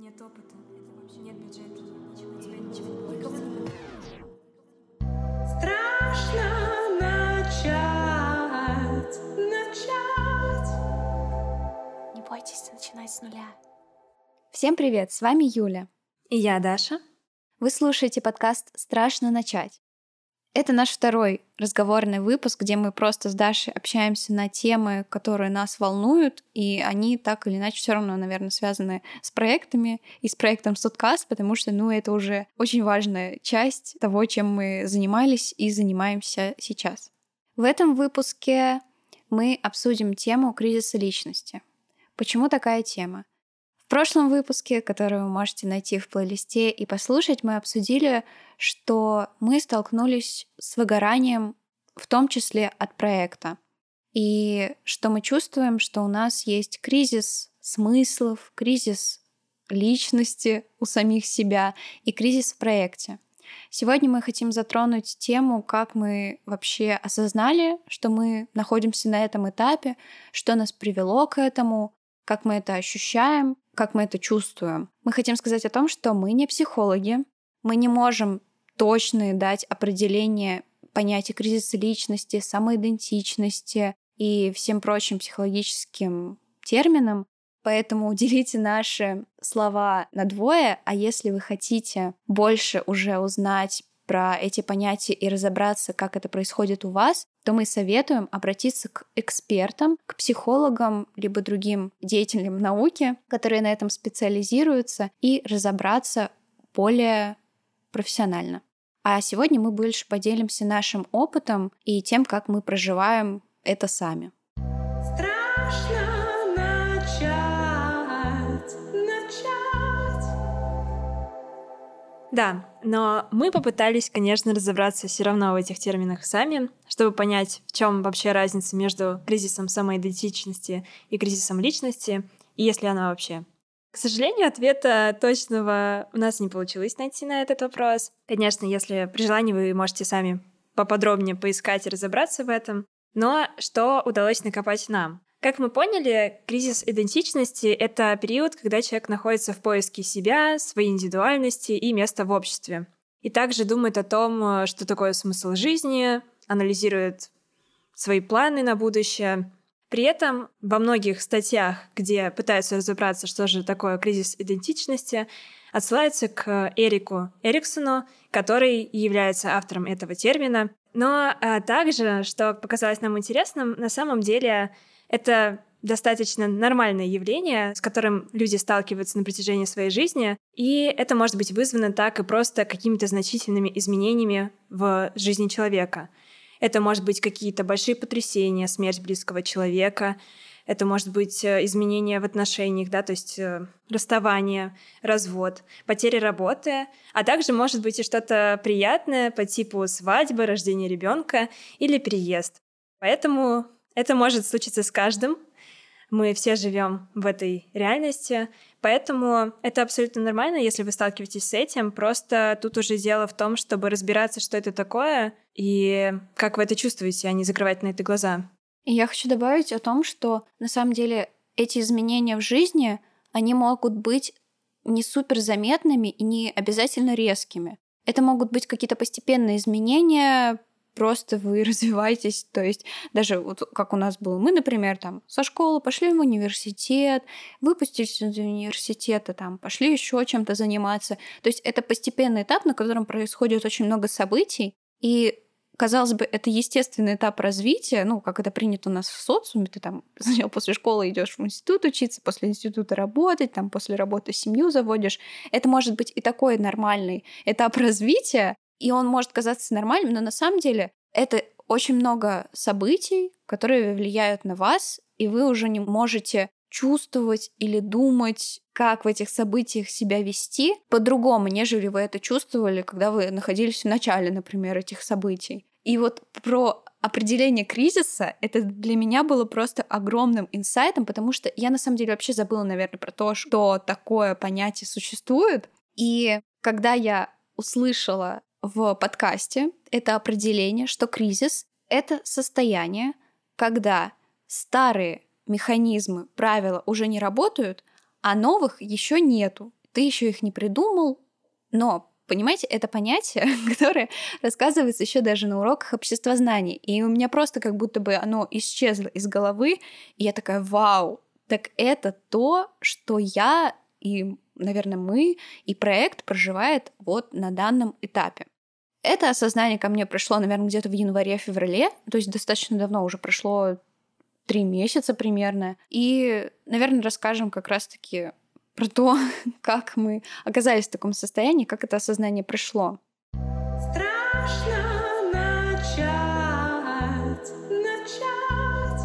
Нет опыта, нет бюджета, ничего, у тебя ничего не Страшно начать, начать. Не бойтесь начинать с нуля. Всем привет, с вами Юля. И я, Даша. Вы слушаете подкаст «Страшно начать». Это наш второй разговорный выпуск, где мы просто с Дашей общаемся на темы, которые нас волнуют, и они так или иначе все равно, наверное, связаны с проектами и с проектом Судкаст, потому что, ну, это уже очень важная часть того, чем мы занимались и занимаемся сейчас. В этом выпуске мы обсудим тему кризиса личности. Почему такая тема? Прошлом выпуске, который вы можете найти в плейлисте и послушать, мы обсудили, что мы столкнулись с выгоранием, в том числе от проекта. И что мы чувствуем, что у нас есть кризис смыслов, кризис личности у самих себя и кризис в проекте. Сегодня мы хотим затронуть тему, как мы вообще осознали, что мы находимся на этом этапе, что нас привело к этому, как мы это ощущаем, как мы это чувствуем. Мы хотим сказать о том, что мы не психологи, мы не можем точно дать определение понятия кризиса личности, самоидентичности и всем прочим психологическим терминам. Поэтому уделите наши слова на двое, а если вы хотите больше уже узнать про эти понятия и разобраться, как это происходит у вас, то мы советуем обратиться к экспертам, к психологам, либо другим деятелям науки, которые на этом специализируются, и разобраться более профессионально. А сегодня мы больше поделимся нашим опытом и тем, как мы проживаем это сами. Да, но мы попытались, конечно, разобраться все равно в этих терминах сами, чтобы понять, в чем вообще разница между кризисом самоидентичности и кризисом личности, и если она вообще. К сожалению, ответа точного у нас не получилось найти на этот вопрос. Конечно, если при желании вы можете сами поподробнее поискать и разобраться в этом. Но что удалось накопать нам? Как мы поняли, кризис идентичности — это период, когда человек находится в поиске себя, своей индивидуальности и места в обществе. И также думает о том, что такое смысл жизни, анализирует свои планы на будущее. При этом во многих статьях, где пытаются разобраться, что же такое кризис идентичности, отсылаются к Эрику Эриксону, который является автором этого термина. Но а, также, что показалось нам интересным, на самом деле это достаточно нормальное явление, с которым люди сталкиваются на протяжении своей жизни, и это может быть вызвано так и просто какими-то значительными изменениями в жизни человека. Это может быть какие-то большие потрясения, смерть близкого человека, это может быть э, изменения в отношениях, да, то есть э, расставание, развод, потеря работы, а также может быть и что-то приятное по типу свадьбы, рождения ребенка или переезд. Поэтому это может случиться с каждым. Мы все живем в этой реальности, поэтому это абсолютно нормально, если вы сталкиваетесь с этим. Просто тут уже дело в том, чтобы разбираться, что это такое и как вы это чувствуете, а не закрывать на это глаза. И я хочу добавить о том, что на самом деле эти изменения в жизни, они могут быть не супер заметными и не обязательно резкими. Это могут быть какие-то постепенные изменения, просто вы развиваетесь, то есть даже вот как у нас было, мы, например, там со школы пошли в университет, выпустились из университета, там пошли еще чем-то заниматься, то есть это постепенный этап, на котором происходит очень много событий, и казалось бы, это естественный этап развития, ну, как это принято у нас в социуме, ты там сначала после школы идешь в институт учиться, после института работать, там после работы семью заводишь. Это может быть и такой нормальный этап развития, и он может казаться нормальным, но на самом деле это очень много событий, которые влияют на вас, и вы уже не можете чувствовать или думать, как в этих событиях себя вести по-другому, нежели вы это чувствовали, когда вы находились в начале, например, этих событий. И вот про определение кризиса, это для меня было просто огромным инсайтом, потому что я на самом деле вообще забыла, наверное, про то, что такое понятие существует. И когда я услышала в подкасте это определение, что кризис — это состояние, когда старые механизмы, правила уже не работают, а новых еще нету. ты еще их не придумал, но Понимаете, это понятие, которое рассказывается еще даже на уроках обществознания. И у меня просто как будто бы оно исчезло из головы. И я такая, вау, так это то, что я и, наверное, мы и проект проживает вот на данном этапе. Это осознание ко мне пришло, наверное, где-то в январе-феврале, то есть достаточно давно уже прошло три месяца примерно. И, наверное, расскажем как раз-таки про то, как мы оказались в таком состоянии, как это осознание пришло. Страшно начать, начать.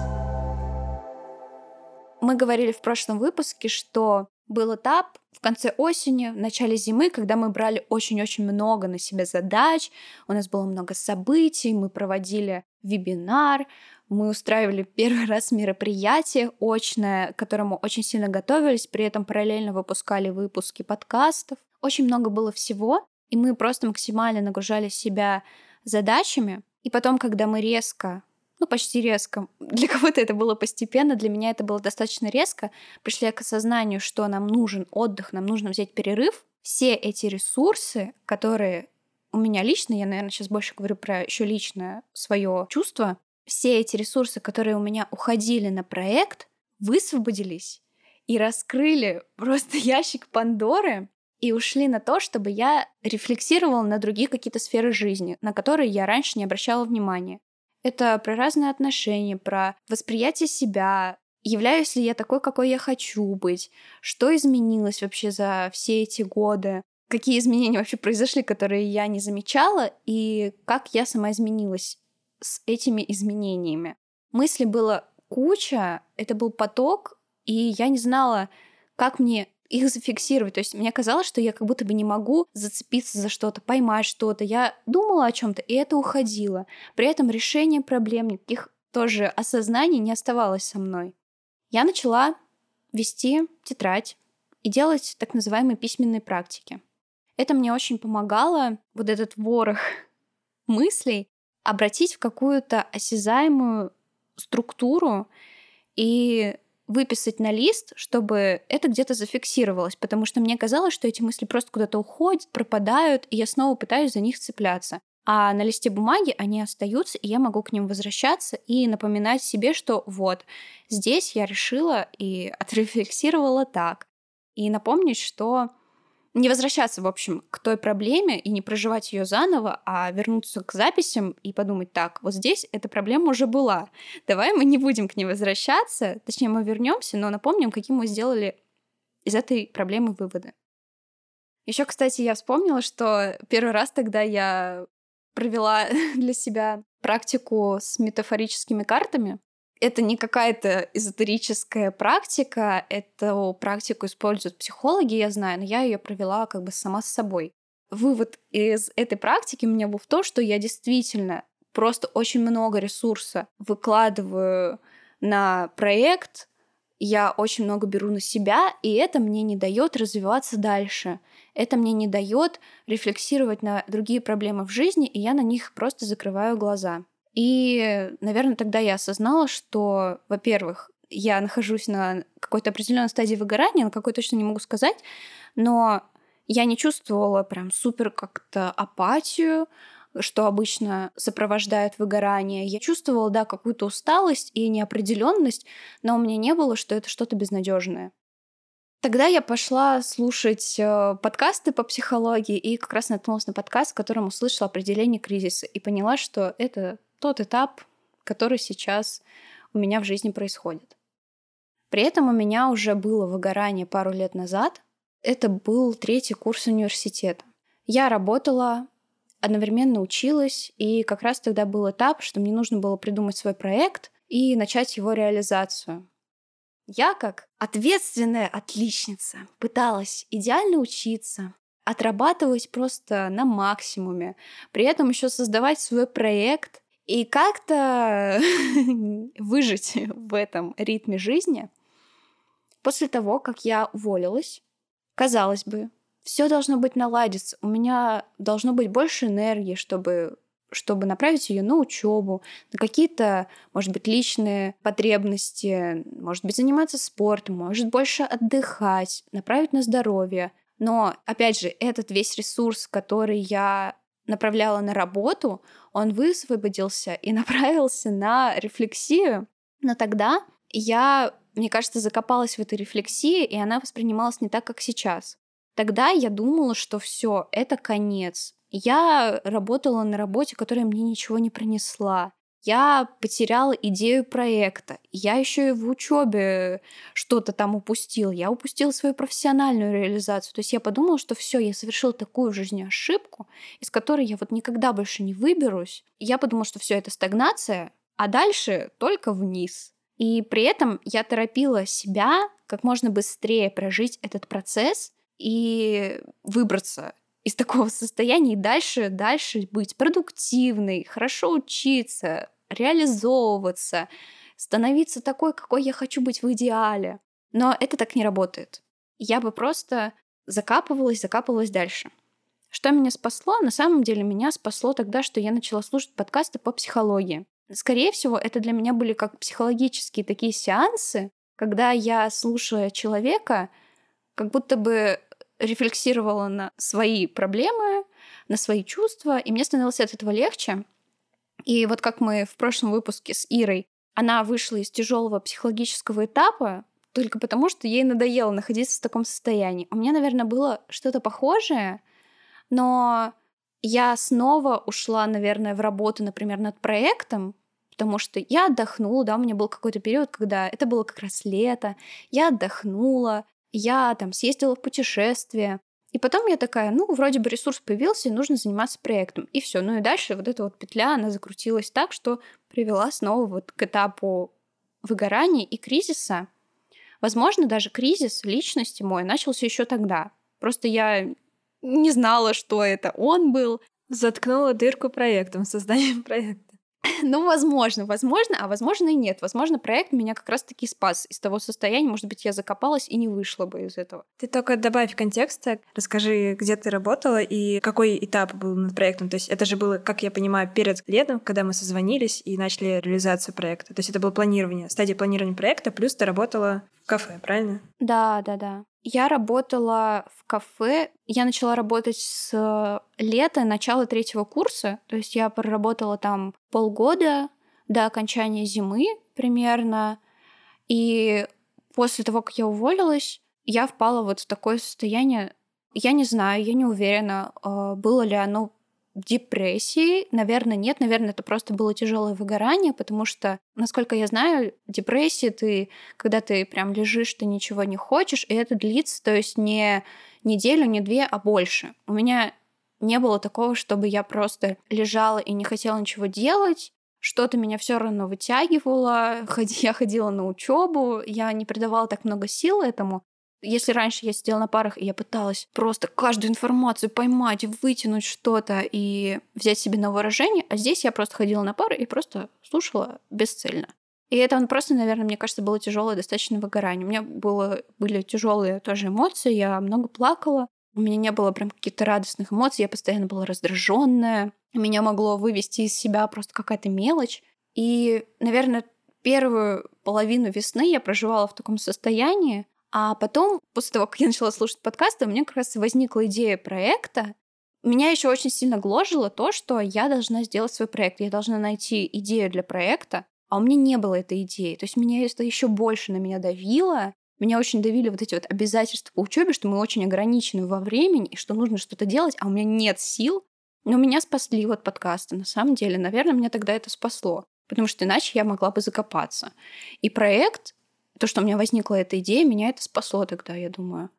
Мы говорили в прошлом выпуске, что был этап в конце осени, в начале зимы, когда мы брали очень-очень много на себя задач, у нас было много событий, мы проводили вебинар, мы устраивали первый раз мероприятие очное, к которому очень сильно готовились, при этом параллельно выпускали выпуски подкастов. Очень много было всего, и мы просто максимально нагружали себя задачами. И потом, когда мы резко, ну почти резко, для кого-то это было постепенно, для меня это было достаточно резко, пришли к осознанию, что нам нужен отдых, нам нужно взять перерыв, все эти ресурсы, которые у меня лично, я, наверное, сейчас больше говорю про еще личное свое чувство, все эти ресурсы, которые у меня уходили на проект, высвободились и раскрыли просто ящик Пандоры и ушли на то, чтобы я рефлексировала на другие какие-то сферы жизни, на которые я раньше не обращала внимания. Это про разные отношения, про восприятие себя, являюсь ли я такой, какой я хочу быть, что изменилось вообще за все эти годы, какие изменения вообще произошли, которые я не замечала, и как я сама изменилась с этими изменениями. Мыслей было куча, это был поток, и я не знала, как мне их зафиксировать. То есть мне казалось, что я как будто бы не могу зацепиться за что-то, поймать что-то. Я думала о чем-то, и это уходило. При этом решение проблем, никаких тоже осознаний не оставалось со мной. Я начала вести тетрадь и делать так называемые письменные практики. Это мне очень помогало, вот этот ворох мыслей, обратить в какую-то осязаемую структуру и выписать на лист, чтобы это где-то зафиксировалось, потому что мне казалось, что эти мысли просто куда-то уходят, пропадают, и я снова пытаюсь за них цепляться. А на листе бумаги они остаются, и я могу к ним возвращаться и напоминать себе, что вот, здесь я решила и отрефлексировала так. И напомнить, что не возвращаться, в общем, к той проблеме и не проживать ее заново, а вернуться к записям и подумать, так, вот здесь эта проблема уже была. Давай мы не будем к ней возвращаться, точнее, мы вернемся, но напомним, какие мы сделали из этой проблемы выводы. Еще, кстати, я вспомнила, что первый раз тогда я провела для себя практику с метафорическими картами это не какая-то эзотерическая практика, эту практику используют психологи, я знаю, но я ее провела как бы сама с собой. Вывод из этой практики у меня был в том, что я действительно просто очень много ресурса выкладываю на проект, я очень много беру на себя, и это мне не дает развиваться дальше. Это мне не дает рефлексировать на другие проблемы в жизни, и я на них просто закрываю глаза. И, наверное, тогда я осознала, что, во-первых, я нахожусь на какой-то определенной стадии выгорания, на какой точно не могу сказать, но я не чувствовала прям супер как-то апатию, что обычно сопровождает выгорание. Я чувствовала, да, какую-то усталость и неопределенность, но у меня не было, что это что-то безнадежное. Тогда я пошла слушать э, подкасты по психологии и как раз наткнулась на подкаст, в котором услышала определение кризиса и поняла, что это тот этап, который сейчас у меня в жизни происходит. При этом у меня уже было выгорание пару лет назад. Это был третий курс университета. Я работала, одновременно училась, и как раз тогда был этап, что мне нужно было придумать свой проект и начать его реализацию. Я, как ответственная отличница, пыталась идеально учиться, отрабатывать просто на максимуме, при этом еще создавать свой проект и как-то выжить в этом ритме жизни после того, как я уволилась, казалось бы, все должно быть наладиться. У меня должно быть больше энергии, чтобы чтобы направить ее на учебу, на какие-то, может быть, личные потребности, может быть, заниматься спортом, может больше отдыхать, направить на здоровье. Но, опять же, этот весь ресурс, который я направляла на работу, он высвободился и направился на рефлексию. Но тогда я, мне кажется, закопалась в этой рефлексии, и она воспринималась не так, как сейчас. Тогда я думала, что все, это конец. Я работала на работе, которая мне ничего не принесла я потеряла идею проекта. Я еще и в учебе что-то там упустила. Я упустила свою профессиональную реализацию. То есть я подумала, что все, я совершила такую в жизни ошибку, из которой я вот никогда больше не выберусь. Я подумала, что все это стагнация, а дальше только вниз. И при этом я торопила себя как можно быстрее прожить этот процесс и выбраться из такого состояния и дальше, дальше быть продуктивной, хорошо учиться, реализовываться, становиться такой, какой я хочу быть в идеале. Но это так не работает. Я бы просто закапывалась, закапывалась дальше. Что меня спасло? На самом деле меня спасло тогда, что я начала слушать подкасты по психологии. Скорее всего, это для меня были как психологические такие сеансы, когда я, слушая человека, как будто бы рефлексировала на свои проблемы, на свои чувства, и мне становилось от этого легче. И вот как мы в прошлом выпуске с Ирой, она вышла из тяжелого психологического этапа только потому, что ей надоело находиться в таком состоянии. У меня, наверное, было что-то похожее, но я снова ушла, наверное, в работу, например, над проектом, потому что я отдохнула, да, у меня был какой-то период, когда это было как раз лето, я отдохнула, я там съездила в путешествие, и потом я такая, ну, вроде бы ресурс появился, и нужно заниматься проектом. И все. Ну и дальше вот эта вот петля, она закрутилась так, что привела снова вот к этапу выгорания и кризиса. Возможно, даже кризис личности мой начался еще тогда. Просто я не знала, что это он был. Заткнула дырку проектом, созданием проекта. Ну, возможно, возможно, а возможно и нет. Возможно, проект меня как раз-таки спас из того состояния. Может быть, я закопалась и не вышла бы из этого. Ты только добавь контекста, расскажи, где ты работала и какой этап был над проектом. То есть это же было, как я понимаю, перед летом, когда мы созвонились и начали реализацию проекта. То есть это было планирование, стадия планирования проекта, плюс ты работала в кафе, правильно? Да, да, да. Я работала в кафе. Я начала работать с лета, начала третьего курса. То есть я проработала там полгода до окончания зимы примерно. И после того, как я уволилась, я впала вот в такое состояние. Я не знаю, я не уверена, а, было ли оно депрессии, наверное, нет. Наверное, это просто было тяжелое выгорание, потому что, насколько я знаю, депрессия ты, когда ты прям лежишь, ты ничего не хочешь, и это длится, то есть не неделю, не две, а больше. У меня не было такого, чтобы я просто лежала и не хотела ничего делать, что-то меня все равно вытягивало, я ходила на учебу, я не придавала так много сил этому, если раньше я сидела на парах, и я пыталась просто каждую информацию поймать, вытянуть что-то и взять себе на выражение, а здесь я просто ходила на пары и просто слушала бесцельно. И это просто, наверное, мне кажется, было тяжелое достаточно выгорание. У меня было, были тяжелые тоже эмоции, я много плакала. У меня не было прям каких-то радостных эмоций, я постоянно была раздраженная. Меня могло вывести из себя просто какая-то мелочь. И, наверное, первую половину весны я проживала в таком состоянии, а потом, после того, как я начала слушать подкасты, у меня как раз возникла идея проекта. Меня еще очень сильно гложило то, что я должна сделать свой проект, я должна найти идею для проекта, а у меня не было этой идеи. То есть меня это еще больше на меня давило. Меня очень давили вот эти вот обязательства по учебе, что мы очень ограничены во времени, и что нужно что-то делать, а у меня нет сил. Но меня спасли вот подкасты. На самом деле, наверное, меня тогда это спасло. Потому что иначе я могла бы закопаться. И проект то, что у меня возникла эта идея, меня это спасло тогда, я думаю.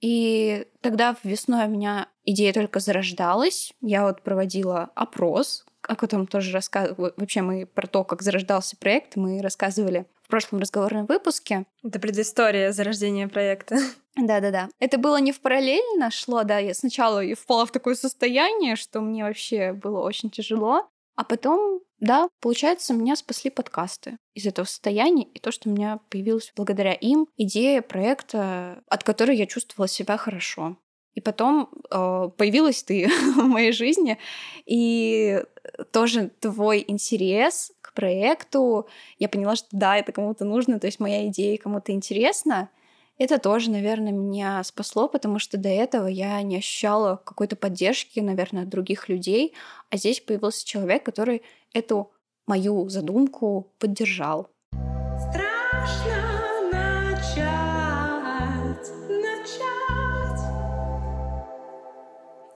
И тогда весной у меня идея только зарождалась. Я вот проводила опрос, о котором тоже рассказывала. Вообще мы про то, как зарождался проект, мы рассказывали в прошлом разговорном выпуске. Это предыстория зарождения проекта. Да-да-да. Это было не в параллельно шло, да. Я сначала впала в такое состояние, что мне вообще было очень тяжело. А потом, да, получается, меня спасли подкасты из этого состояния и то, что у меня появилась благодаря им идея проекта, от которой я чувствовала себя хорошо. И потом э, появилась ты в моей жизни, и тоже твой интерес к проекту, я поняла, что да, это кому-то нужно, то есть моя идея кому-то интересна, Это тоже, наверное, меня спасло, потому что до этого я не ощущала какой-то поддержки, наверное, от других людей, а здесь появился человек, который эту мою задумку поддержал. Страшно начать, начать.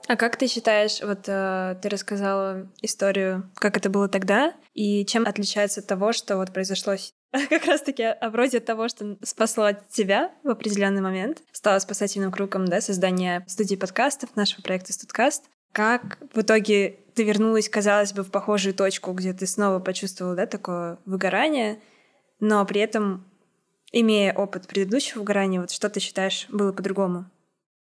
А как ты считаешь, вот э, ты рассказала историю, как это было тогда, и чем отличается от того, что вот произошло как раз-таки вроде того, что спасло тебя в определенный момент, стало спасательным кругом, да, создания студии подкастов, нашего проекта «Студкаст». Как в итоге ты вернулась, казалось бы, в похожую точку, где ты снова почувствовала, да, такое выгорание, но при этом, имея опыт предыдущего выгорания, вот что ты считаешь было по-другому?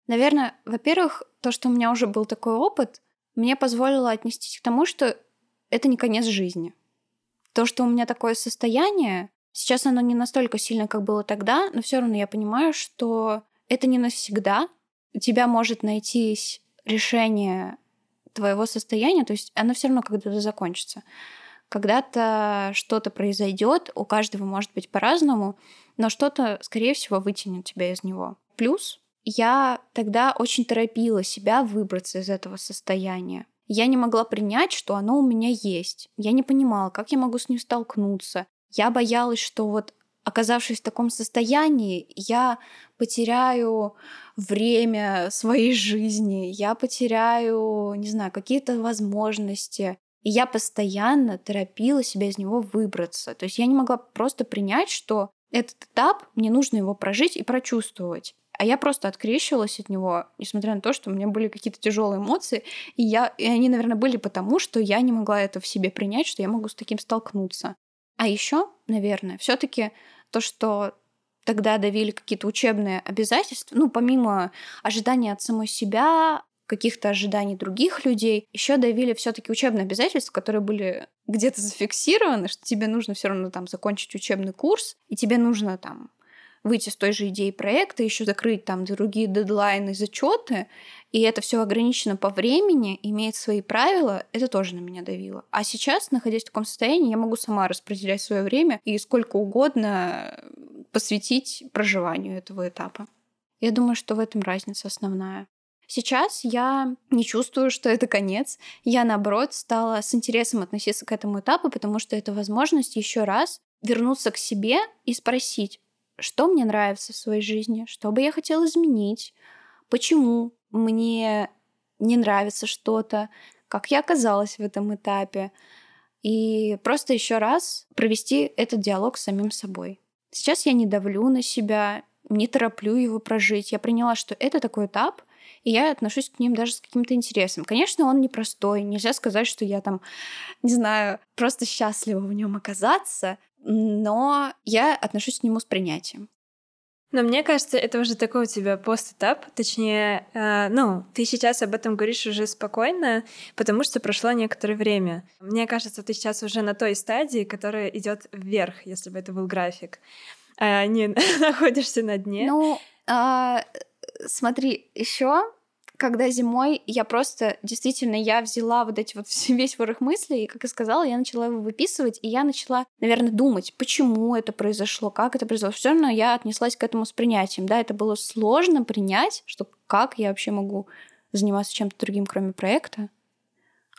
Наверное, во-первых, то, что у меня уже был такой опыт, мне позволило отнестись к тому, что это не конец жизни. То, что у меня такое состояние, сейчас оно не настолько сильно, как было тогда, но все равно я понимаю, что это не навсегда. У тебя может найтись решение твоего состояния, то есть оно все равно когда-то закончится. Когда-то что-то произойдет, у каждого может быть по-разному, но что-то, скорее всего, вытянет тебя из него. Плюс я тогда очень торопила себя выбраться из этого состояния. Я не могла принять, что оно у меня есть. Я не понимала, как я могу с ним столкнуться. Я боялась, что вот оказавшись в таком состоянии, я потеряю время своей жизни, я потеряю, не знаю, какие-то возможности. И я постоянно торопила себя из него выбраться. То есть я не могла просто принять, что этот этап, мне нужно его прожить и прочувствовать. А я просто открещивалась от него, несмотря на то, что у меня были какие-то тяжелые эмоции, и, я, и они, наверное, были потому, что я не могла это в себе принять, что я могу с таким столкнуться. А еще, наверное, все-таки то, что тогда давили какие-то учебные обязательства, ну, помимо ожидания от самой себя, каких-то ожиданий других людей, еще давили все-таки учебные обязательства, которые были где-то зафиксированы, что тебе нужно все равно там закончить учебный курс, и тебе нужно там выйти с той же идеей проекта, еще закрыть там другие дедлайны, зачеты, и это все ограничено по времени, имеет свои правила, это тоже на меня давило. А сейчас, находясь в таком состоянии, я могу сама распределять свое время и сколько угодно посвятить проживанию этого этапа. Я думаю, что в этом разница основная. Сейчас я не чувствую, что это конец. Я, наоборот, стала с интересом относиться к этому этапу, потому что это возможность еще раз вернуться к себе и спросить, что мне нравится в своей жизни, что бы я хотела изменить, почему мне не нравится что-то, как я оказалась в этом этапе. И просто еще раз провести этот диалог с самим собой. Сейчас я не давлю на себя, не тороплю его прожить. Я приняла, что это такой этап, и я отношусь к ним даже с каким-то интересом. Конечно, он непростой. Нельзя сказать, что я там, не знаю, просто счастлива в нем оказаться, но я отношусь к нему с принятием. Но мне кажется, это уже такой у тебя пост-этап, точнее, э, ну, ты сейчас об этом говоришь уже спокойно, потому что прошло некоторое время. Мне кажется, ты сейчас уже на той стадии, которая идет вверх, если бы это был график, а не находишься на дне. Ну, а, смотри, еще когда зимой я просто, действительно, я взяла вот эти вот весь ворох мыслей, и, как я сказала, я начала его выписывать, и я начала, наверное, думать, почему это произошло, как это произошло. Все равно я отнеслась к этому с принятием. Да, это было сложно принять, что как я вообще могу заниматься чем-то другим, кроме проекта.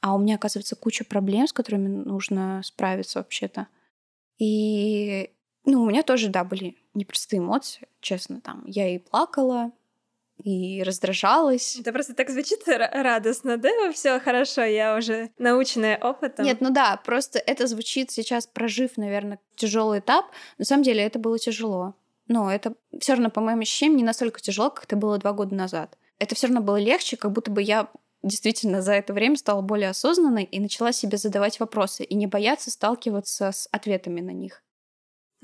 А у меня, оказывается, куча проблем, с которыми нужно справиться вообще-то. И, ну, у меня тоже, да, были непростые эмоции, честно, там. Я и плакала, и раздражалась. Это просто так звучит ра- радостно, да? Все хорошо, я уже наученная опытом. Нет, ну да, просто это звучит сейчас, прожив, наверное, тяжелый этап. На самом деле это было тяжело. Но это все равно, по моим ощущениям, не настолько тяжело, как это было два года назад. Это все равно было легче, как будто бы я действительно за это время стала более осознанной и начала себе задавать вопросы и не бояться сталкиваться с ответами на них.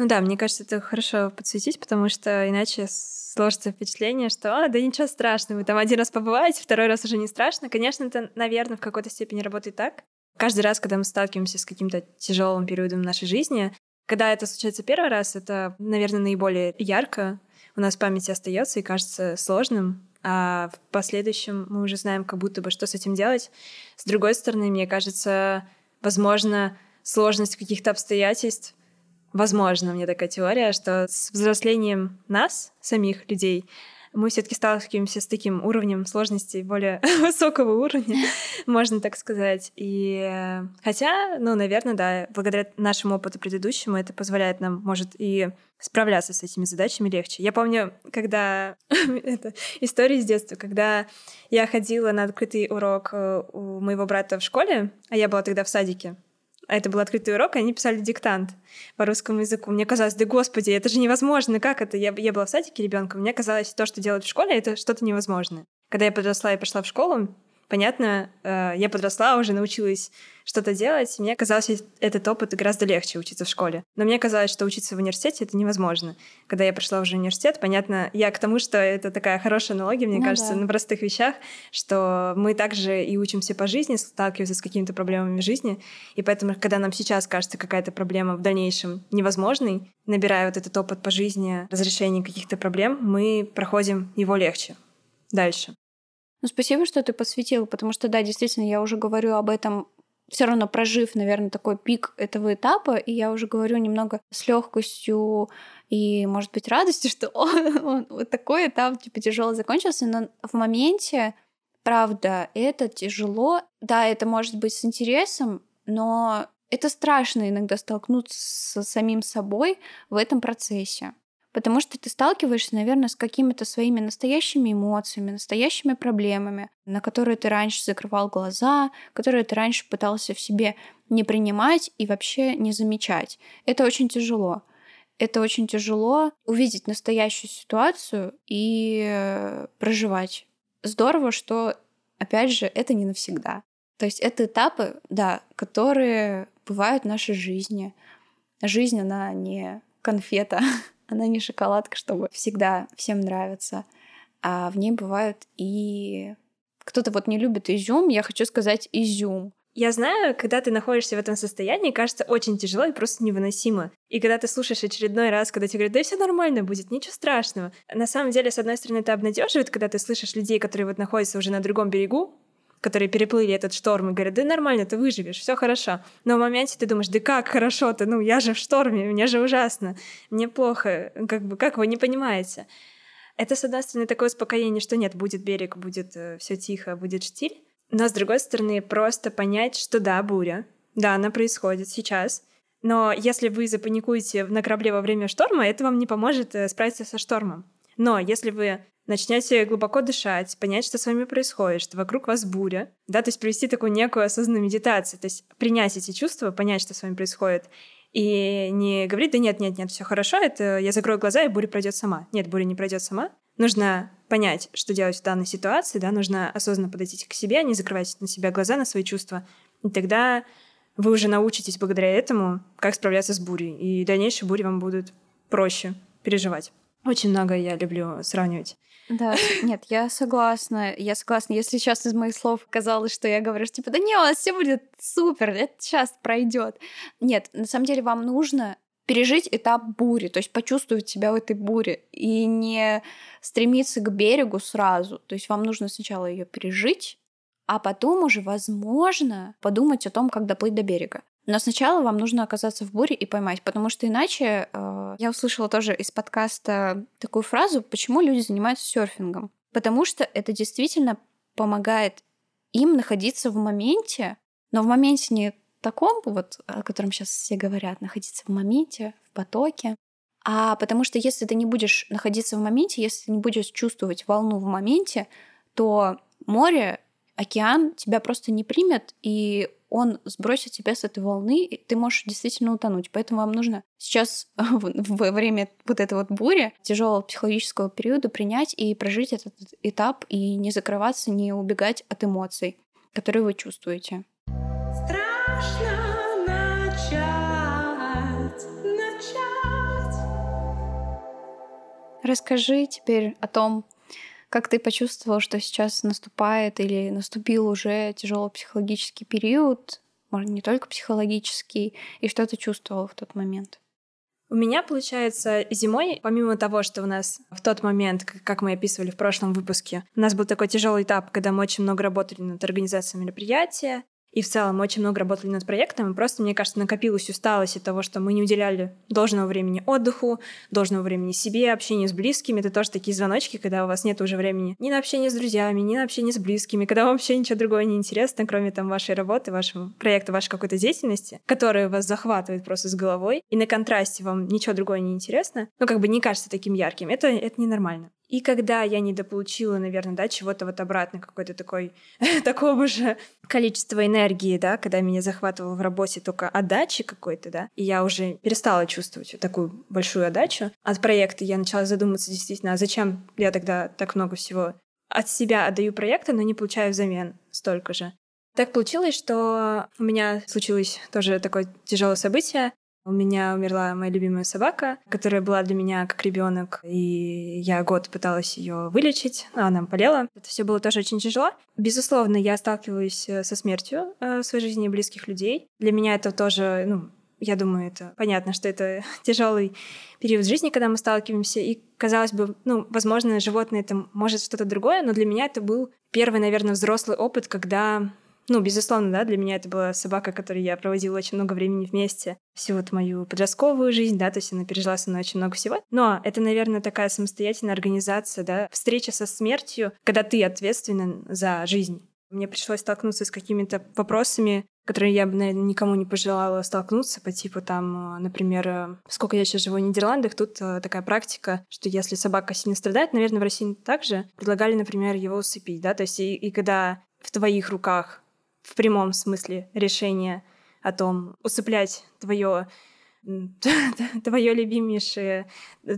Ну да, мне кажется, это хорошо подсветить, потому что иначе сложится впечатление, что а, да ничего страшного, вы там один раз побываете, второй раз уже не страшно. Конечно, это, наверное, в какой-то степени работает так. Каждый раз, когда мы сталкиваемся с каким-то тяжелым периодом нашей жизни, когда это случается первый раз, это, наверное, наиболее ярко у нас в памяти остается и кажется сложным, а в последующем мы уже знаем как будто бы, что с этим делать. С другой стороны, мне кажется, возможно, сложность каких-то обстоятельств возможно, у меня такая теория, что с взрослением нас, самих людей, мы все-таки сталкиваемся с таким уровнем сложности более высокого уровня, можно так сказать. И хотя, ну, наверное, да, благодаря нашему опыту предыдущему это позволяет нам, может, и справляться с этими задачами легче. Я помню, когда... это история из детства, когда я ходила на открытый урок э, у моего брата в школе, а я была тогда в садике, это был открытый урок, и они писали диктант по русскому языку. Мне казалось, да господи, это же невозможно, как это? Я, я была в садике ребенком, мне казалось, то, что делают в школе, это что-то невозможное. Когда я подросла и пошла в школу, понятно, э, я подросла, уже научилась что-то делать. Мне казалось, этот опыт гораздо легче учиться в школе. Но мне казалось, что учиться в университете это невозможно. Когда я пришла уже в университет, понятно, я к тому, что это такая хорошая аналогия, мне ну, кажется, да. на простых вещах, что мы также и учимся по жизни, сталкиваемся с какими-то проблемами в жизни. И поэтому, когда нам сейчас кажется какая-то проблема в дальнейшем невозможной, набирая вот этот опыт по жизни, разрешение каких-то проблем, мы проходим его легче дальше. Ну, спасибо, что ты посвятила, потому что, да, действительно, я уже говорю об этом все равно прожив, наверное, такой пик этого этапа, и я уже говорю немного с легкостью и, может быть, радостью, что он, он, вот такой этап типа тяжело закончился, но в моменте, правда, это тяжело. Да, это может быть с интересом, но это страшно иногда столкнуться с самим собой в этом процессе потому что ты сталкиваешься, наверное, с какими-то своими настоящими эмоциями, настоящими проблемами, на которые ты раньше закрывал глаза, которые ты раньше пытался в себе не принимать и вообще не замечать. Это очень тяжело. Это очень тяжело увидеть настоящую ситуацию и э, проживать. Здорово, что, опять же, это не навсегда. То есть это этапы, да, которые бывают в нашей жизни. Жизнь, она не конфета, Она не шоколадка, чтобы всегда всем нравиться. А в ней бывают и... Кто-то вот не любит изюм, я хочу сказать изюм. Я знаю, когда ты находишься в этом состоянии, кажется очень тяжело и просто невыносимо. И когда ты слушаешь очередной раз, когда тебе говорят, да все нормально будет, ничего страшного. На самом деле, с одной стороны, это обнадеживает, когда ты слышишь людей, которые вот находятся уже на другом берегу, которые переплыли этот шторм и говорят, да нормально, ты выживешь, все хорошо. Но в моменте ты думаешь, да как хорошо-то, ну я же в шторме, мне же ужасно, мне плохо, как бы, как вы не понимаете. Это, с одной стороны, такое успокоение, что нет, будет берег, будет э, все тихо, будет штиль. Но, с другой стороны, просто понять, что да, буря, да, она происходит сейчас, но если вы запаникуете на корабле во время шторма, это вам не поможет э, справиться со штормом. Но если вы начнете глубоко дышать, понять, что с вами происходит, что вокруг вас буря, да, то есть провести такую некую осознанную медитацию, то есть принять эти чувства, понять, что с вами происходит, и не говорить, да нет, нет, нет, все хорошо, это я закрою глаза, и буря пройдет сама. Нет, буря не пройдет сама. Нужно понять, что делать в данной ситуации, да, нужно осознанно подойти к себе, не закрывать на себя глаза, на свои чувства. И тогда вы уже научитесь благодаря этому, как справляться с бурей. И дальнейшие бури вам будут проще переживать. Очень много я люблю сравнивать да, нет, я согласна. Я согласна. Если сейчас из моих слов казалось, что я говорю, что типа, да не, у нас все будет супер, это сейчас пройдет. Нет, на самом деле вам нужно пережить этап бури, то есть почувствовать себя в этой буре и не стремиться к берегу сразу. То есть вам нужно сначала ее пережить, а потом уже, возможно, подумать о том, как доплыть до берега. Но сначала вам нужно оказаться в буре и поймать, потому что иначе э, я услышала тоже из подкаста такую фразу, почему люди занимаются серфингом. Потому что это действительно помогает им находиться в моменте, но в моменте не таком, вот, о котором сейчас все говорят, находиться в моменте, в потоке, а потому что если ты не будешь находиться в моменте, если ты не будешь чувствовать волну в моменте, то море, океан тебя просто не примет, и он сбросит тебя с этой волны, и ты можешь действительно утонуть. Поэтому вам нужно сейчас во время вот этой вот бури, тяжелого психологического периода принять и прожить этот этап и не закрываться, не убегать от эмоций, которые вы чувствуете. Страшно начать, начать. Расскажи теперь о том, как ты почувствовал, что сейчас наступает или наступил уже тяжелый психологический период, может, не только психологический, и что ты чувствовал в тот момент? У меня, получается, зимой, помимо того, что у нас в тот момент, как мы описывали в прошлом выпуске, у нас был такой тяжелый этап, когда мы очень много работали над организацией мероприятия, и в целом очень много работали над проектом, и просто, мне кажется, накопилась усталость от того, что мы не уделяли должного времени отдыху, должного времени себе, общению с близкими. Это тоже такие звоночки, когда у вас нет уже времени ни на общение с друзьями, ни на общение с близкими, когда вам вообще ничего другого не интересно, кроме там вашей работы, вашего проекта, вашей какой-то деятельности, которая вас захватывает просто с головой, и на контрасте вам ничего другого не интересно, ну, как бы не кажется таким ярким. Это, это ненормально. И когда я недополучила, наверное, да, чего-то вот обратно, какой-то такой, такого же количества энергии, да, когда меня захватывало в работе только отдачи какой-то, да, и я уже перестала чувствовать такую большую отдачу от проекта, я начала задуматься действительно, а зачем я тогда так много всего от себя отдаю проекта, но не получаю взамен столько же. Так получилось, что у меня случилось тоже такое тяжелое событие. У меня умерла моя любимая собака, которая была для меня как ребенок, и я год пыталась ее вылечить, а она болела. Это все было тоже очень тяжело. Безусловно, я сталкиваюсь э, со смертью э, в своей жизни близких людей. Для меня это тоже, ну, я думаю, это понятно, что это тяжелый период жизни, когда мы сталкиваемся. И казалось бы, ну, возможно, животное это может что-то другое, но для меня это был первый, наверное, взрослый опыт, когда ну, безусловно, да, для меня это была собака, которой я проводила очень много времени вместе. Всю вот мою подростковую жизнь, да, то есть она пережила со мной очень много всего. Но это, наверное, такая самостоятельная организация, да, встреча со смертью, когда ты ответственен за жизнь. Мне пришлось столкнуться с какими-то вопросами, которые я бы, наверное, никому не пожелала столкнуться, по типу там, например, сколько я сейчас живу в Нидерландах, тут э, такая практика, что если собака сильно страдает, наверное, в России также предлагали, например, его усыпить, да, то есть и, и когда в твоих руках в прямом смысле решение о том, усыплять твое твое любимейшее,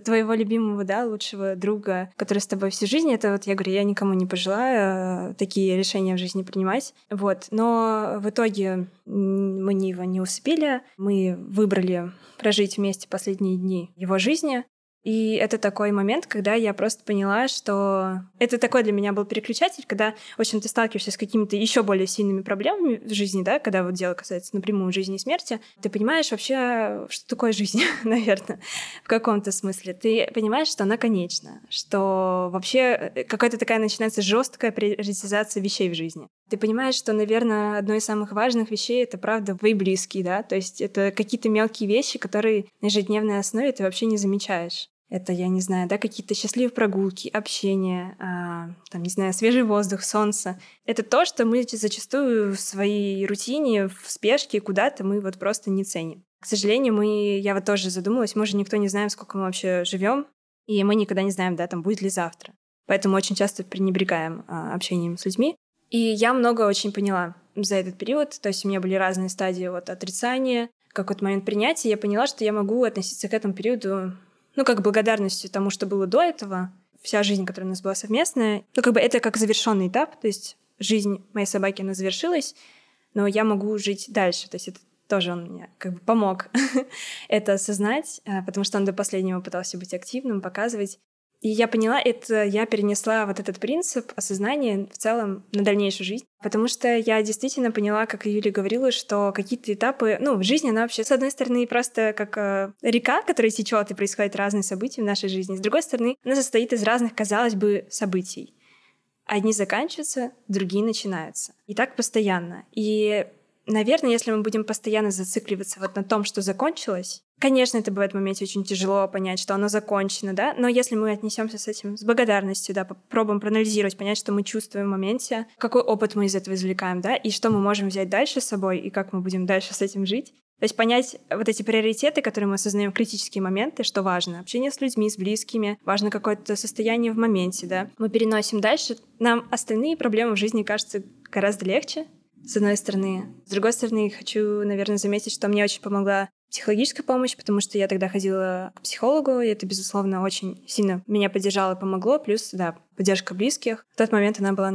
твоего любимого, да, лучшего друга, который с тобой всю жизнь, это вот я говорю, я никому не пожелаю э, такие решения в жизни принимать. Вот. Но в итоге мы его не усыпили, мы выбрали прожить вместе последние дни его жизни. И это такой момент, когда я просто поняла, что это такой для меня был переключатель, когда, в общем, ты сталкиваешься с какими-то еще более сильными проблемами в жизни, да, когда вот дело касается напрямую жизни и смерти, ты понимаешь вообще, что такое жизнь, наверное, в каком-то смысле. Ты понимаешь, что она конечна, что вообще э, какая-то такая начинается жесткая приоритизация вещей в жизни. Ты понимаешь, что, наверное, одной из самых важных вещей — это, правда, твои близкие, да, то есть это какие-то мелкие вещи, которые на ежедневной основе ты вообще не замечаешь. Это, я не знаю, да, какие-то счастливые прогулки, общение, а, там, не знаю, свежий воздух, солнце. Это то, что мы зачастую в своей рутине, в спешке куда-то мы вот просто не ценим. К сожалению, мы, я вот тоже задумалась, мы же никто не знаем, сколько мы вообще живем, и мы никогда не знаем, да, там будет ли завтра. Поэтому очень часто пренебрегаем а, общением с людьми. И я много очень поняла за этот период. То есть у меня были разные стадии вот отрицания, какой-то момент принятия. Я поняла, что я могу относиться к этому периоду ну, как благодарностью тому, что было до этого, вся жизнь, которая у нас была совместная, ну, как бы это как завершенный этап, то есть жизнь моей собаки, она завершилась, но я могу жить дальше, то есть это тоже он мне как бы помог это осознать, а, потому что он до последнего пытался быть активным, показывать. И я поняла, это я перенесла вот этот принцип осознания в целом на дальнейшую жизнь. Потому что я действительно поняла, как Юля говорила, что какие-то этапы, ну, в жизни она вообще, с одной стороны, просто как э, река, которая течет и происходят разные события в нашей жизни. С другой стороны, она состоит из разных, казалось бы, событий. Одни заканчиваются, другие начинаются. И так постоянно. И наверное, если мы будем постоянно зацикливаться вот на том, что закончилось, конечно, это бывает в моменте очень тяжело понять, что оно закончено, да, но если мы отнесемся с этим с благодарностью, да, попробуем проанализировать, понять, что мы чувствуем в моменте, какой опыт мы из этого извлекаем, да, и что мы можем взять дальше с собой, и как мы будем дальше с этим жить, то есть понять вот эти приоритеты, которые мы осознаем, критические моменты, что важно. Общение с людьми, с близкими, важно какое-то состояние в моменте, да. Мы переносим дальше. Нам остальные проблемы в жизни кажутся гораздо легче, с одной стороны. С другой стороны, хочу, наверное, заметить, что мне очень помогла психологическая помощь, потому что я тогда ходила к психологу, и это, безусловно, очень сильно меня поддержало и помогло. Плюс, да, поддержка близких. В тот момент она была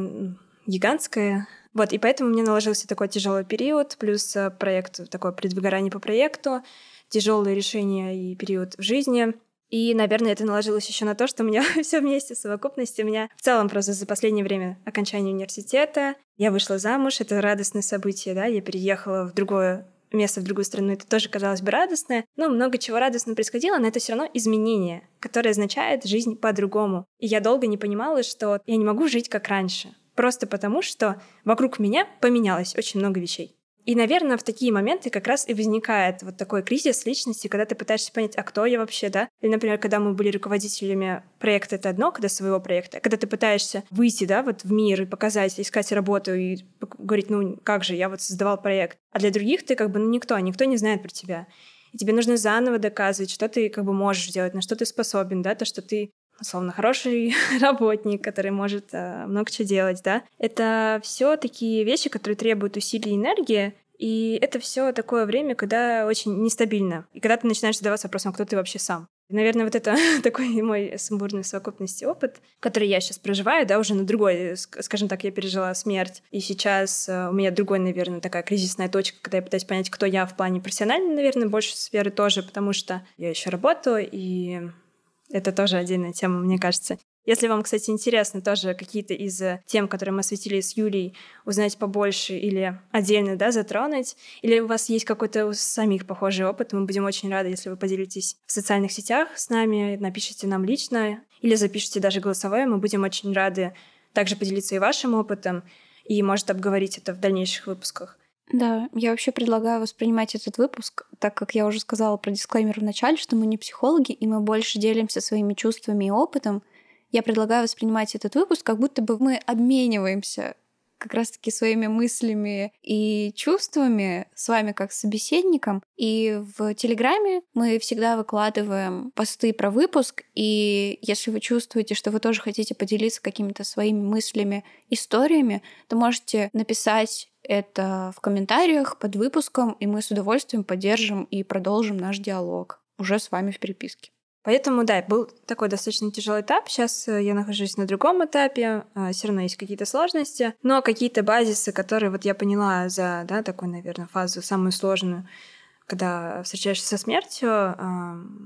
гигантская. Вот, и поэтому мне наложился такой тяжелый период, плюс э, проект, такое предвыгорание по проекту, тяжелые решения и период в жизни. И, наверное, это наложилось еще на то, что у меня все вместе в совокупности. У меня в целом просто за последнее время окончание университета, я вышла замуж, это радостное событие, да, я переехала в другое место в другую страну, это тоже казалось бы радостное, но много чего радостно происходило, но это все равно изменение, которое означает жизнь по-другому. И я долго не понимала, что я не могу жить как раньше, Просто потому, что вокруг меня поменялось очень много вещей. И, наверное, в такие моменты как раз и возникает вот такой кризис личности, когда ты пытаешься понять, а кто я вообще, да? Или, например, когда мы были руководителями проекта, это одно, когда своего проекта, когда ты пытаешься выйти, да, вот в мир и показать, искать работу и говорить, ну, как же, я вот создавал проект. А для других ты как бы, ну, никто, никто не знает про тебя. И тебе нужно заново доказывать, что ты как бы можешь делать, на что ты способен, да, то, что ты условно хороший работник, который может э, много чего делать, да. Это все такие вещи, которые требуют усилий и энергии, и это все такое время, когда очень нестабильно. И когда ты начинаешь задаваться вопросом, кто ты вообще сам. Наверное, вот это такой мой сумбурный совокупности опыт, который я сейчас проживаю, да, уже на другой, скажем так, я пережила смерть. И сейчас э, у меня другой, наверное, такая кризисная точка, когда я пытаюсь понять, кто я в плане профессиональной, наверное, больше сферы тоже, потому что я еще работаю, и это тоже отдельная тема, мне кажется. Если вам, кстати, интересно тоже какие-то из э, тем, которые мы осветили с Юлей, узнать побольше или отдельно да, затронуть, или у вас есть какой-то у самих похожий опыт, мы будем очень рады, если вы поделитесь в социальных сетях с нами, напишите нам лично или запишите даже голосовое, мы будем очень рады также поделиться и вашим опытом, и, может, обговорить это в дальнейших выпусках. Да, я вообще предлагаю воспринимать этот выпуск, так как я уже сказала про дисклеймер в начале, что мы не психологи, и мы больше делимся своими чувствами и опытом. Я предлагаю воспринимать этот выпуск, как будто бы мы обмениваемся как раз-таки своими мыслями и чувствами с вами как собеседником. И в Телеграме мы всегда выкладываем посты про выпуск, и если вы чувствуете, что вы тоже хотите поделиться какими-то своими мыслями, историями, то можете написать это в комментариях под выпуском, и мы с удовольствием поддержим и продолжим наш диалог уже с вами в переписке. Поэтому, да, был такой достаточно тяжелый этап. Сейчас э, я нахожусь на другом этапе, а, все равно есть какие-то сложности, но какие-то базисы, которые вот я поняла за, да, такую, наверное, фазу самую сложную, когда встречаешься со смертью,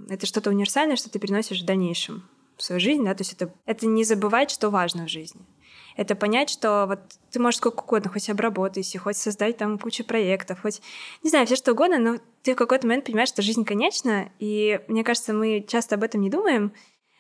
это что-то универсальное, что ты переносишь в дальнейшем в свою жизнь, да, то есть это, это не забывать, что важно в жизни это понять, что вот ты можешь сколько угодно, хоть обработать, хоть создать там кучу проектов, хоть, не знаю, все что угодно, но ты в какой-то момент понимаешь, что жизнь конечна, и мне кажется, мы часто об этом не думаем,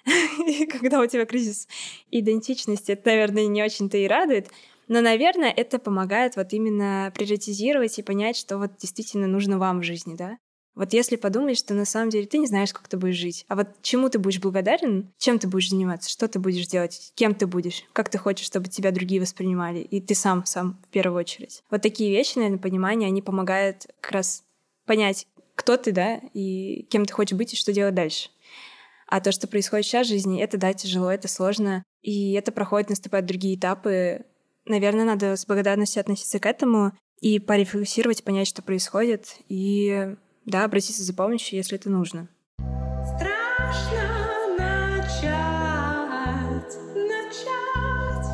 когда у тебя кризис идентичности, это, наверное, не очень-то и радует, но, наверное, это помогает вот именно приоритизировать и понять, что вот действительно нужно вам в жизни, да? Вот если подумать, что на самом деле ты не знаешь, как ты будешь жить, а вот чему ты будешь благодарен, чем ты будешь заниматься, что ты будешь делать, кем ты будешь, как ты хочешь, чтобы тебя другие воспринимали, и ты сам, сам в первую очередь. Вот такие вещи, наверное, понимание, они помогают как раз понять, кто ты, да, и кем ты хочешь быть, и что делать дальше. А то, что происходит сейчас в жизни, это, да, тяжело, это сложно, и это проходит, наступают другие этапы. Наверное, надо с благодарностью относиться к этому и порефлексировать, понять, что происходит, и да, обратиться за помощью, если это нужно. Страшно начать, начать.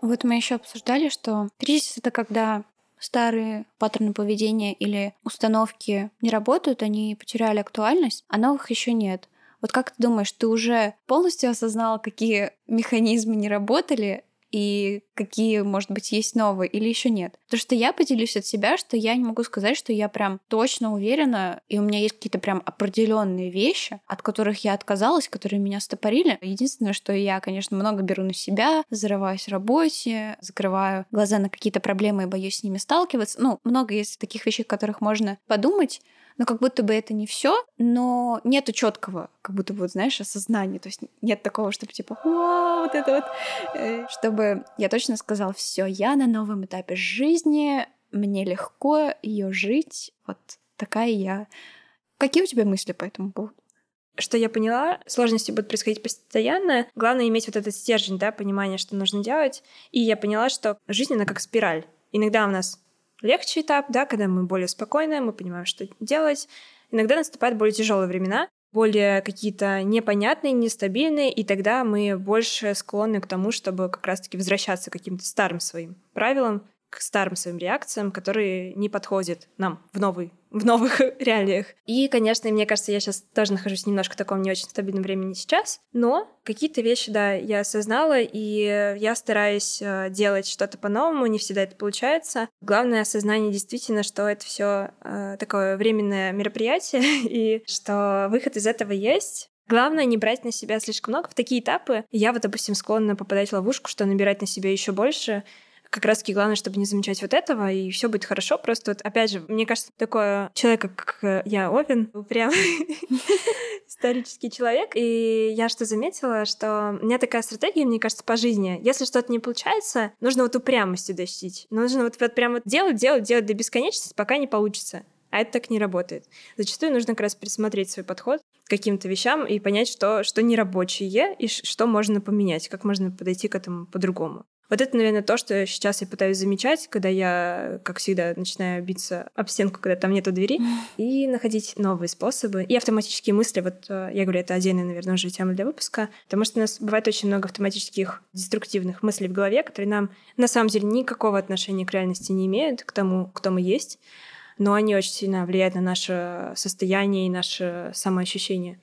Вот мы еще обсуждали, что кризис это когда старые паттерны поведения или установки не работают, они потеряли актуальность, а новых еще нет. Вот как ты думаешь, ты уже полностью осознала, какие механизмы не работали, и какие, может быть, есть новые или еще нет. Потому что я поделюсь от себя, что я не могу сказать, что я прям точно уверена, и у меня есть какие-то прям определенные вещи, от которых я отказалась, которые меня стопорили. Единственное, что я, конечно, много беру на себя, зарываюсь в работе, закрываю глаза на какие-то проблемы и боюсь с ними сталкиваться. Ну, много есть таких вещей, о которых можно подумать, но как будто бы это не все, но нету четкого, как будто бы, вот, знаешь, осознания. То есть нет такого, чтобы типа, вау, вот это вот. Э, чтобы я точно сказала, все, я на новом этапе жизни, мне легко ее жить, вот такая я. Какие у тебя мысли по этому поводу? что я поняла, сложности будут происходить постоянно. Главное иметь вот этот стержень, да, понимание, что нужно делать. И я поняла, что жизнь, она как спираль. Иногда у нас легче этап, да, когда мы более спокойны, мы понимаем, что делать. Иногда наступают более тяжелые времена, более какие-то непонятные, нестабильные, и тогда мы больше склонны к тому, чтобы как раз-таки возвращаться к каким-то старым своим правилам, к старым своим реакциям, которые не подходят нам в новый в новых реалиях. И, конечно, мне кажется, я сейчас тоже нахожусь немножко в таком не очень стабильном времени сейчас, но какие-то вещи, да, я осознала, и я стараюсь э, делать что-то по-новому, не всегда это получается. Главное осознание действительно, что это все э, такое временное мероприятие, и что выход из этого есть. Главное не брать на себя слишком много. В такие этапы я вот, допустим, склонна попадать в ловушку, что набирать на себя еще больше, как раз таки главное, чтобы не замечать вот этого, и все будет хорошо. Просто вот, опять же, мне кажется, такое человек, как я, Овен, прям исторический человек. И я что заметила, что у меня такая стратегия, мне кажется, по жизни. Если что-то не получается, нужно вот упрямостью достичь. Нужно вот, вот прям вот делать, делать, делать до бесконечности, пока не получится. А это так не работает. Зачастую нужно как раз пересмотреть свой подход к каким-то вещам и понять, что, что не рабочее и что можно поменять, как можно подойти к этому по-другому. Вот это, наверное, то, что сейчас я пытаюсь замечать, когда я, как всегда, начинаю биться об стенку, когда там нету двери, и находить новые способы. И автоматические мысли, вот э, я говорю, это отдельная, наверное, уже тема для выпуска, потому что у нас бывает очень много автоматических деструктивных мыслей в голове, которые нам на самом деле никакого отношения к реальности не имеют, к тому, кто мы есть, но они очень сильно влияют на наше состояние и наше самоощущение.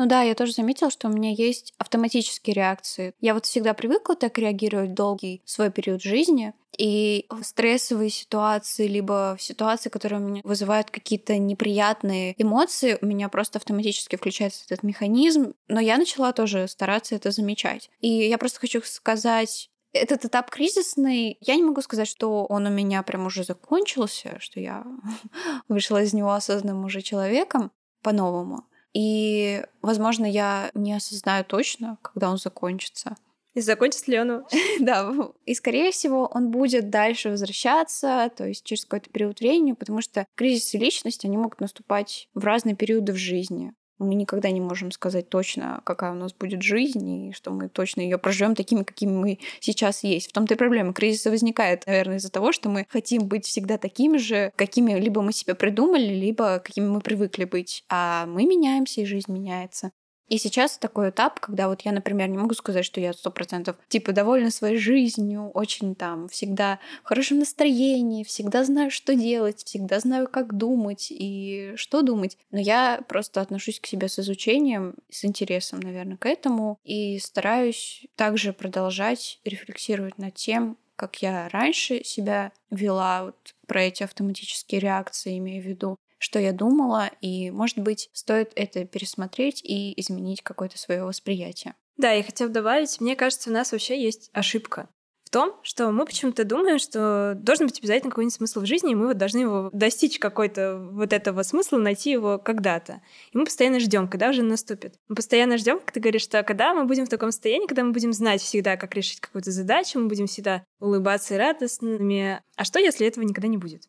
Ну да, я тоже заметила, что у меня есть автоматические реакции. Я вот всегда привыкла так реагировать долгий свой период жизни, и в стрессовые ситуации, либо в ситуации, которые меня вызывают какие-то неприятные эмоции, у меня просто автоматически включается этот механизм. Но я начала тоже стараться это замечать. И я просто хочу сказать этот этап кризисный, я не могу сказать, что он у меня прям уже закончился, что я вышла из него осознанным уже человеком по-новому. И, возможно, я не осознаю точно, когда он закончится. И закончится ли он? да, и скорее всего он будет дальше возвращаться, то есть через какой-то период времени, потому что кризисы личности, они могут наступать в разные периоды в жизни. Мы никогда не можем сказать точно, какая у нас будет жизнь, и что мы точно ее проживем такими, какими мы сейчас есть. В том-то и проблема. Кризис возникает, наверное, из-за того, что мы хотим быть всегда такими же, какими либо мы себя придумали, либо какими мы привыкли быть. А мы меняемся, и жизнь меняется. И сейчас такой этап, когда вот я, например, не могу сказать, что я сто процентов типа довольна своей жизнью, очень там всегда в хорошем настроении, всегда знаю, что делать, всегда знаю, как думать и что думать. Но я просто отношусь к себе с изучением, с интересом, наверное, к этому и стараюсь также продолжать рефлексировать над тем, как я раньше себя вела вот про эти автоматические реакции, имею в виду, что я думала, и, может быть, стоит это пересмотреть и изменить какое-то свое восприятие. Да, я хотела добавить, мне кажется, у нас вообще есть ошибка в том, что мы почему-то думаем, что должен быть обязательно какой-нибудь смысл в жизни, и мы вот должны его достичь какой-то вот этого смысла, найти его когда-то. И мы постоянно ждем, когда уже наступит. Мы постоянно ждем, как ты говоришь, что когда мы будем в таком состоянии, когда мы будем знать всегда, как решить какую-то задачу, мы будем всегда улыбаться и радостными. А что, если этого никогда не будет?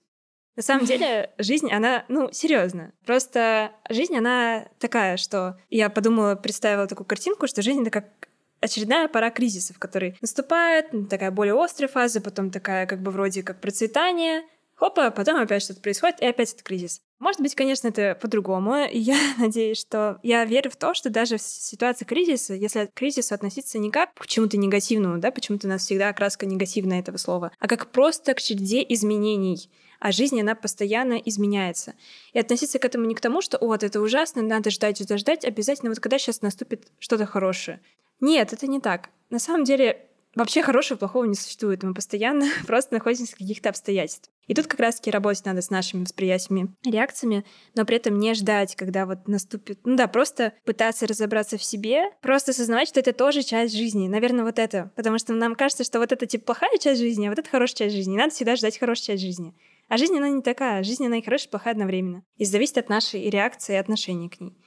На самом деле, жизнь, она, ну, серьезно. Просто жизнь, она такая, что я подумала, представила такую картинку, что жизнь — это как очередная пора кризисов, который наступает, такая более острая фаза, потом такая как бы вроде как процветание, хопа, потом опять что-то происходит, и опять это кризис. Может быть, конечно, это по-другому. И я надеюсь, что я верю в то, что даже в ситуации кризиса, если к кризису относиться не как к чему-то негативному, да, почему-то у нас всегда окраска негативная этого слова, а как просто к череде изменений а жизнь, она постоянно изменяется. И относиться к этому не к тому, что вот это ужасно, надо ждать, ждать, ждать, обязательно вот когда сейчас наступит что-то хорошее. Нет, это не так. На самом деле, вообще хорошего и плохого не существует. Мы постоянно просто находимся в каких-то обстоятельствах. И тут как раз-таки работать надо с нашими восприятиями, реакциями, но при этом не ждать, когда вот наступит... Ну да, просто пытаться разобраться в себе, просто осознавать, что это тоже часть жизни. Наверное, вот это. Потому что нам кажется, что вот это типа плохая часть жизни, а вот это хорошая часть жизни. И надо всегда ждать хорошую часть жизни. А жизнь, она не такая. Жизнь, она и хорошая, и плохая одновременно. И зависит от нашей реакции и отношения к ней.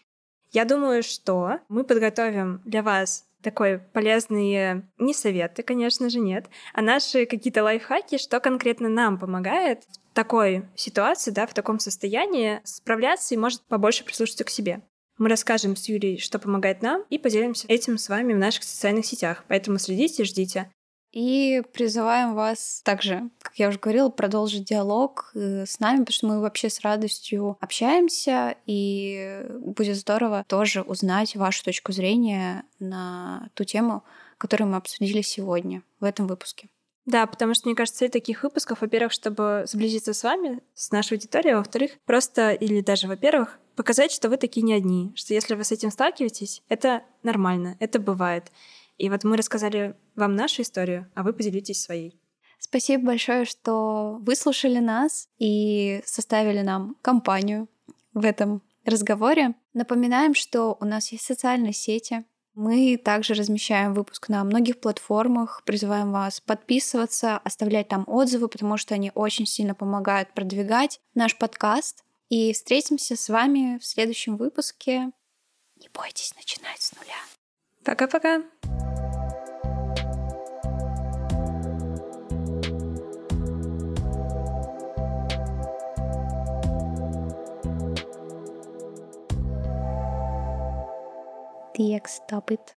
Я думаю, что мы подготовим для вас такой полезные не советы, конечно же, нет, а наши какие-то лайфхаки, что конкретно нам помогает в такой ситуации, да, в таком состоянии справляться и может побольше прислушаться к себе. Мы расскажем с Юлей, что помогает нам, и поделимся этим с вами в наших социальных сетях. Поэтому следите, ждите. И призываем вас также, как я уже говорила, продолжить диалог э, с нами, потому что мы вообще с радостью общаемся, и будет здорово тоже узнать вашу точку зрения на ту тему, которую мы обсудили сегодня в этом выпуске. Да, потому что, мне кажется, цель таких выпусков, во-первых, чтобы сблизиться с вами, с нашей аудиторией, а во-вторых, просто или даже, во-первых, показать, что вы такие не одни, что если вы с этим сталкиваетесь, это нормально, это бывает. И вот мы рассказали вам нашу историю, а вы поделитесь своей. Спасибо большое, что выслушали нас и составили нам компанию в этом разговоре. Напоминаем, что у нас есть социальные сети. Мы также размещаем выпуск на многих платформах. Призываем вас подписываться, оставлять там отзывы, потому что они очень сильно помогают продвигать наш подкаст. И встретимся с вами в следующем выпуске. Не бойтесь начинать с нуля. Пока-пока. TX Stop It.